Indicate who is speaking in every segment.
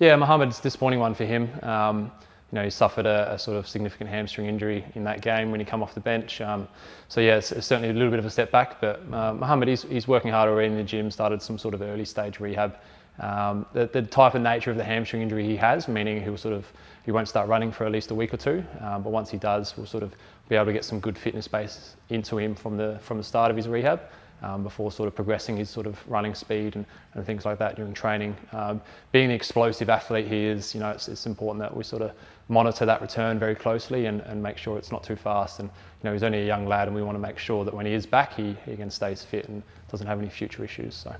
Speaker 1: Yeah, Mohamed's disappointing one for him. Um, you know, he suffered a, a, sort of significant hamstring injury in that game when he come off the bench. Um, so yeah, it's, it's, certainly a little bit of a step back. But uh, Mohamed, he's, he's working hard already in the gym. Started some sort of early stage rehab. Um, the, the, type and nature of the hamstring injury he has, meaning he'll sort of he won't start running for at least a week or two. Um, but once he does, we'll sort of be able to get some good fitness base into him from the from the start of his rehab um, before sort of progressing his sort of running speed and, and things like that during training. Um, being the explosive athlete he is, you know, it's, it's, important that we sort of monitor that return very closely and, and make sure it's not too fast. And you know, he's only a young lad, and we want to make sure that when he is back, he, he again stays fit and doesn't have any future issues. So.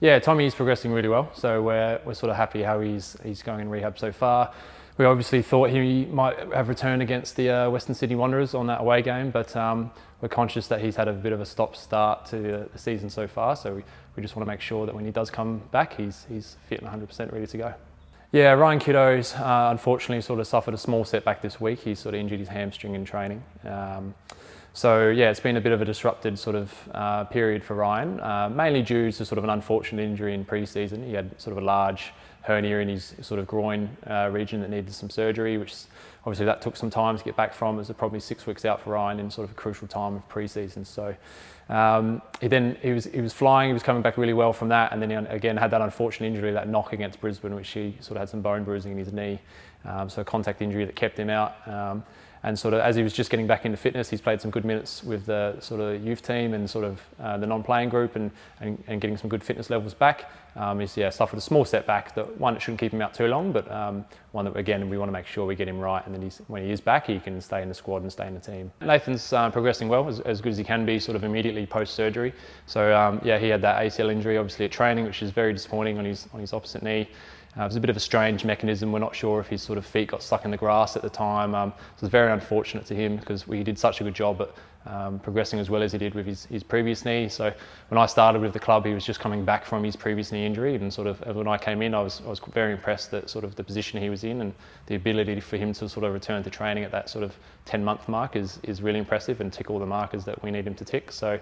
Speaker 1: Yeah, Tomi is progressing really well, so we're, we're sort of happy how he's, he's going in rehab so far. We obviously thought he might have returned against the uh, Western Sydney Wanderers on that away game, but um, we're conscious that he's had a bit of a stop start to the season so far. So we, we just want to make sure that when he does come back, he's, he's fit and 100% ready to go. Yeah, Ryan Kitto's uh, unfortunately sort of suffered a small setback this week. He sort of injured his hamstring in training. Um, so yeah, it's been a bit of a disrupted sort of uh, period for Ryan, uh, mainly due to sort of an unfortunate injury in pre-season. He had sort of a large hernia in his sort of groin uh, region that needed some surgery, which obviously that took some time to get back from. It was probably six weeks out for Ryan in sort of a crucial time of pre-season. So um, he then he was he was flying. He was coming back really well from that, and then he again had that unfortunate injury, that knock against Brisbane, which he sort of had some bone bruising in his knee. Um, so a contact injury that kept him out. Um, and sort of as he was just getting back into fitness, he's played some good minutes with the sort of youth team and sort of uh, the non-playing group and, and, and, getting some good fitness levels back. Um, he's yeah, suffered a small setback, that one that shouldn't keep him out too long, but um, one that again we want to make sure we get him right, and then when he is back, he can stay in the squad and stay in the team. Nathan's uh, progressing well, as, as, good as he can be, sort of immediately post surgery. So um, yeah, he had that ACL injury obviously at training, which is very disappointing on his on his opposite knee. Uh, it was a bit of a strange mechanism. We're not sure if his sort of feet got stuck in the grass at the time. Um, so it was very unfortunate to him because he did such a good job at um, progressing as well as he did with his, his previous knee. So when I started with the club, he was just coming back from his previous knee injury, and sort of when I came in, I was I was very impressed that sort of the position he was in and the ability for him to sort of return to training at that sort of 10 month mark is is really impressive and tick all the markers that we need him to tick. So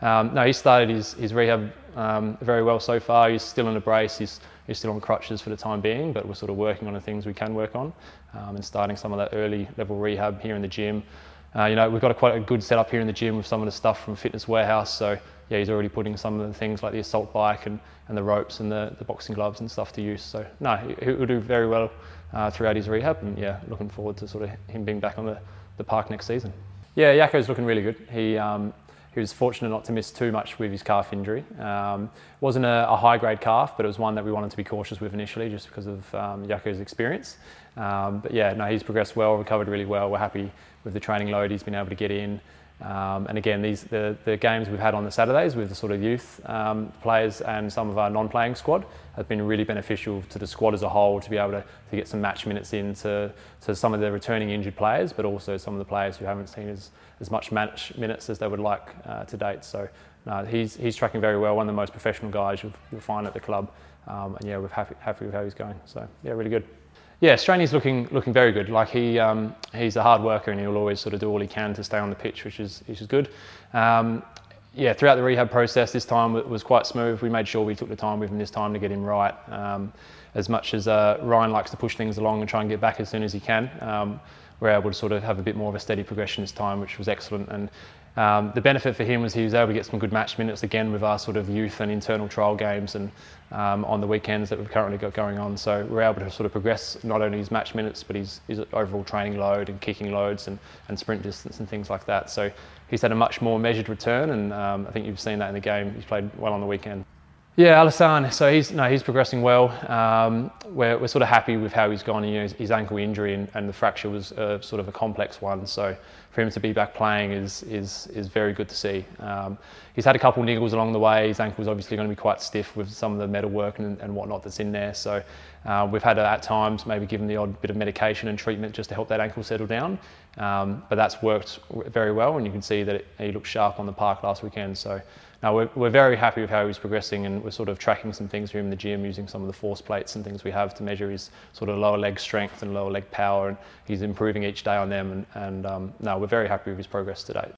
Speaker 1: um, no, he started his his rehab um, very well so far. He's still in a brace. He's he's still on crutches for the time being, but we're sort of working on the things we can work on um, and starting some of that early level rehab here in the gym. Uh, you know, we've got a quite a good setup here in the gym with some of the stuff from Fitness Warehouse. So yeah, he's already putting some of the things like the assault bike and, and the ropes and the, the boxing gloves and stuff to use. So no, he, will do very well uh, throughout his rehab. And yeah, looking forward to sort of him being back on the, the park next season. Yeah, Yako's looking really good. He um, he was fortunate not to miss too much with his calf injury. Um, wasn't a, a, high grade calf, but it was one that we wanted to be cautious with initially just because of um, Yako's experience. Um, but yeah, no, he's progressed well, recovered really well. We're happy with the training load he's been able to get in. Um, and again, these the, the games we've had on the Saturdays with the sort of youth um, players and some of our non-playing squad have been really beneficial to the squad as a whole to be able to, to get some match minutes in to, to some of the returning injured players, but also some of the players who haven't seen as, as much match minutes as they would like uh, to date. So no, he's, he's tracking very well, one of the most professional guys you'll, you'll find at the club. Um, and yeah, we're happy, happy with how he's going. So yeah, really good. Yeah, Straney's looking looking very good. Like he um, he's a hard worker and he'll always sort of do all he can to stay on the pitch, which is which is good. Um, yeah, throughout the rehab process, this time it was quite smooth. We made sure we took the time with him this time to get him right. Um, as much as uh, Ryan likes to push things along and try and get back as soon as he can, um, we're able to sort of have a bit more of a steady progression this time, which was excellent. And um, the benefit for him was he was able to get some good match minutes again with our sort of youth and internal trial games and um, on the weekends that we've currently got going on. So we're able to sort of progress not only his match minutes but his, his overall training load and kicking loads and, and sprint distance and things like that. So he's had a much more measured return and um, I think you've seen that in the game. He's played well on the weekend. Yeah, Al Hassan. So he's no, he's progressing well. Um, we're, we're sort of happy with how he's gone. You know, his, his ankle injury and, and, the fracture was uh, sort of a complex one. So for him to be back playing is is is very good to see. Um, he's had a couple of niggles along the way. His ankle's obviously going to be quite stiff with some of the metal work and, and whatnot that's in there. So uh, we've had to, at times maybe given the odd bit of medication and treatment just to help that ankle settle down. Um, but that's worked very well, and you can see that it, he looked sharp on the park last weekend. So now we're, we're very happy with how he's progressing and we're sort of tracking some things for him in the gym using some of the force plates and things we have to measure his sort of lower leg strength and lower leg power and he's improving each day on them and, and um, no, we're very happy with his progress to date.